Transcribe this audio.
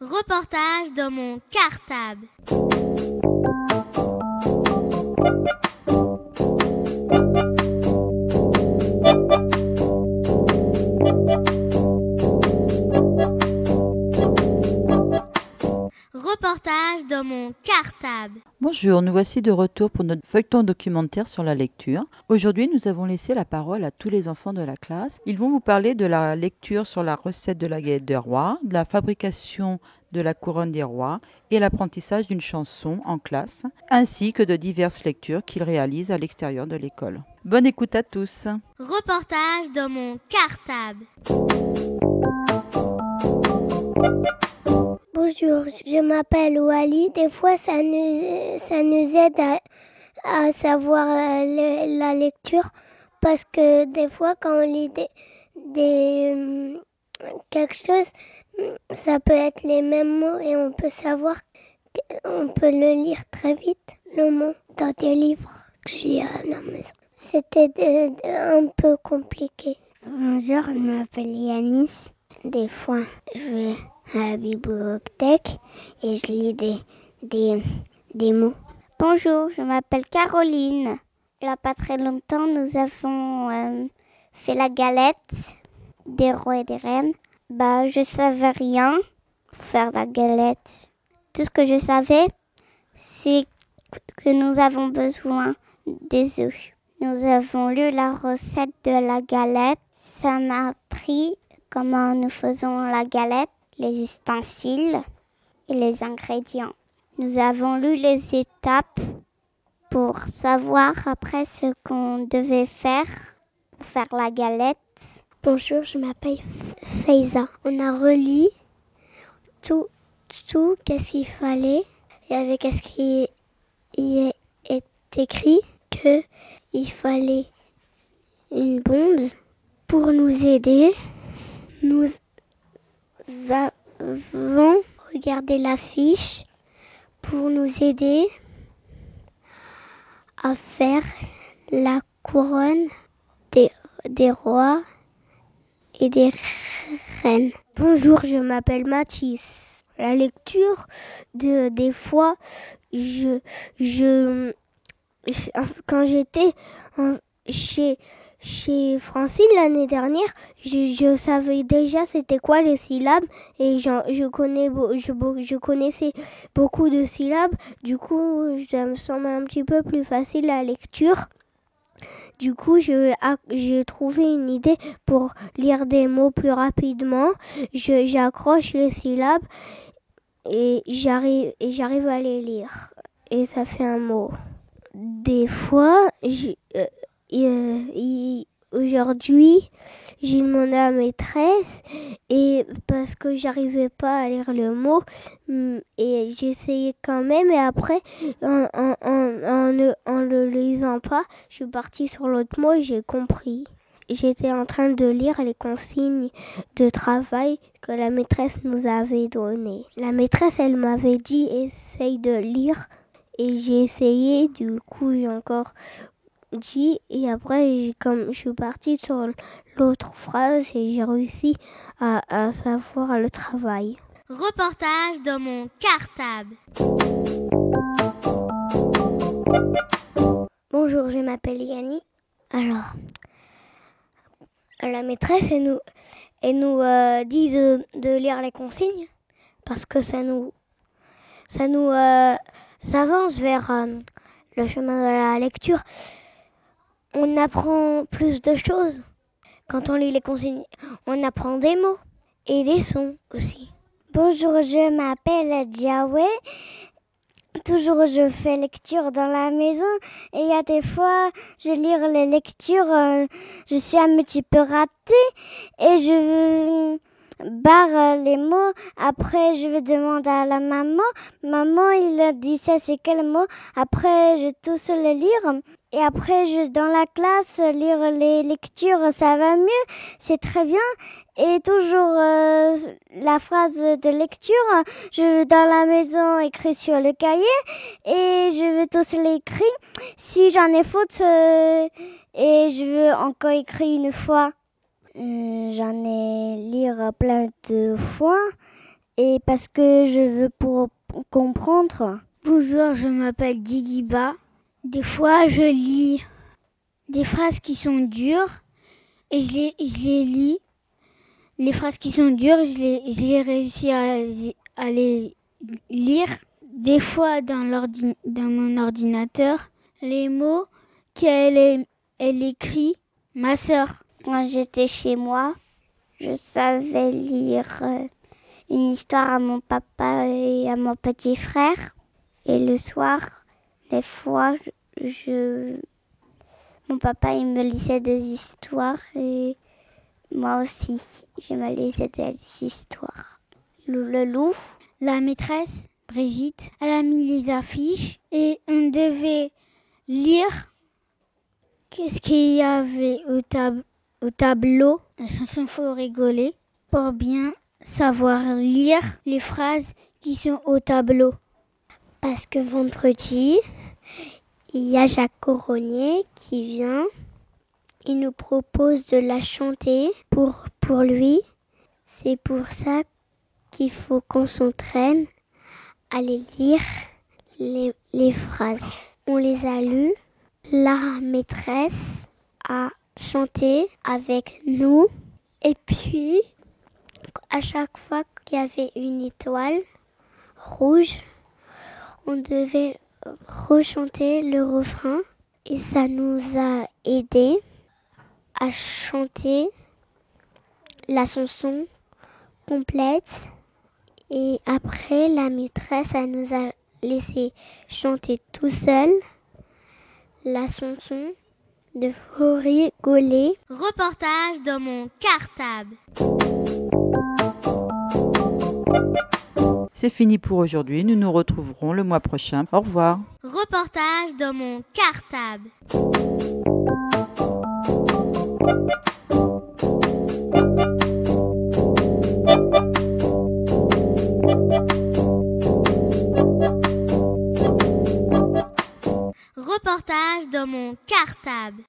Reportage dans mon cartable. Dans mon cartable. Bonjour, nous voici de retour pour notre feuilleton documentaire sur la lecture. Aujourd'hui, nous avons laissé la parole à tous les enfants de la classe. Ils vont vous parler de la lecture sur la recette de la galette des rois, de la fabrication de la couronne des rois et l'apprentissage d'une chanson en classe, ainsi que de diverses lectures qu'ils réalisent à l'extérieur de l'école. Bonne écoute à tous. Reportage dans mon cartable. Je m'appelle Wally. Des fois, ça nous, ça nous aide à, à savoir la, la- lecture parce que des fois, quand on lit des, des, hum, quelque chose, ça peut être les mêmes mots et on peut savoir, on peut le lire très vite, le mot, dans des livres que j'ai à la maison. C'était un peu compliqué. Bonjour, je m'appelle Yanis. Des fois, je vais à la bibliothèque et je lis des, des, des mots. Bonjour, je m'appelle Caroline. Il n'y a pas très longtemps, nous avons euh, fait la galette des rois et des reines. Bah, je savais rien faire la galette. Tout ce que je savais, c'est que nous avons besoin des œufs. Nous avons lu la recette de la galette. Ça m'a appris comment nous faisons la galette, les ustensiles et les ingrédients. Nous avons lu les étapes pour savoir après ce qu'on devait faire pour faire la galette. Bonjour, je m'appelle Faiza. On a relis tout, tout qu'est-ce qu'il fallait. Il y avait qu'est-ce qui est écrit que il fallait une bonde pour nous aider. Nous avons regardé l'affiche pour nous aider à faire la couronne des, des rois et des reines. Bonjour, je m'appelle Mathis. La lecture, de, des fois, je, je, quand j'étais chez, chez Francine l'année dernière, je, je savais déjà c'était quoi les syllabes et je, connais, je, je connaissais beaucoup de syllabes. Du coup, ça me semble un petit peu plus facile la lecture. Du coup, je- j'ai trouvé une idée pour lire des mots plus rapidement. Je- J'accroche les syllabes et j'arrive à les lire. Et ça fait un mot. Des fois, j'ai- euh, aujourd'hui, j'ai demandé à maîtresse et parce que j'arrivais pas à lire le mot hum, et essayé quand même et après en, en, en, ne- en le lisant pas, je suis partie sur l'autre mot et j'ai compris. J'étais en train de lire les consignes de travail que la maîtresse nous avait données. La maîtresse, elle m'avait dit essaye de lire et j'ai essayé. Du coup, encore dit et après, comme je suis partie sur l'autre phrase et j'ai réussi à, à savoir le travail. Reportage dans mon cartable. Bonjour, je m'appelle Yanni. Alors, la maîtresse, elle nous, elle nous euh, dit de, de lire les consignes parce que ça nous, ça nous euh, ça avance vers euh, le chemin de la lecture. On apprend plus de choses. Quand on lit les consignes, on apprend des mots et des sons aussi. Bonjour, je m'appelle Diawé. Toujours, je fais lecture dans la maison et il y a des fois, je lis les lectures, euh, je suis un petit peu ratée et je barre les mots. Après, je vais demander à la maman. Maman, il dit ça, c'est quel mot? Après, je tous les lire. Et après, je, dans la classe, lire les lectures, ça va mieux. C'est très bien. Et toujours euh, la phrase de lecture, je dans la maison écrit sur le cahier et je vais tous l'écrire. Si j'en ai faute euh, et je veux encore écrire une fois, euh, j'en ai lire plein de fois et parce que je veux pour comprendre. Bonjour, je m'appelle Digiba. Des fois, je lis des phrases qui sont dures et je les, les lis. Les phrases qui sont dures, je les, je réussis à, à les lire. Des fois, dans, dans mon ordinateur, les mots qu'elle elle écrit, ma sœur. Quand j'étais chez moi, je savais lire euh, une histoire à mon papa et à mon petit frère. Et le soir, des fois, je, mon papa il me lisait des histoires et moi aussi, je me lisais des histoires. Le, loup. La maîtresse, Brigitte, elle a mis les affiches et on devait lire qu'est-ce qu'il y avait au, au tableau. La chanson faut rigoler pour bien savoir lire les phrases qui sont au tableau. Parce que vendredi, il y a Jacques Coronnier qui vient. Il nous propose de la chanter pour, lui. C'est pour ça qu'il faut qu'on s'entraîne à les lire les phrases. On les a lues. La maîtresse a chanté avec nous. Et puis, à chaque fois qu'il y avait une étoile rouge, on devait rechanter le refrain et ça nous a aidé à chanter la chanson complète et après la maîtresse elle nous a laissé chanter tout seul la chanson de rigoler. Reportage dans mon cartable. C'est fini pour aujourd'hui. Nous nous retrouverons le mois prochain. Au revoir. Reportage dans mon cartable.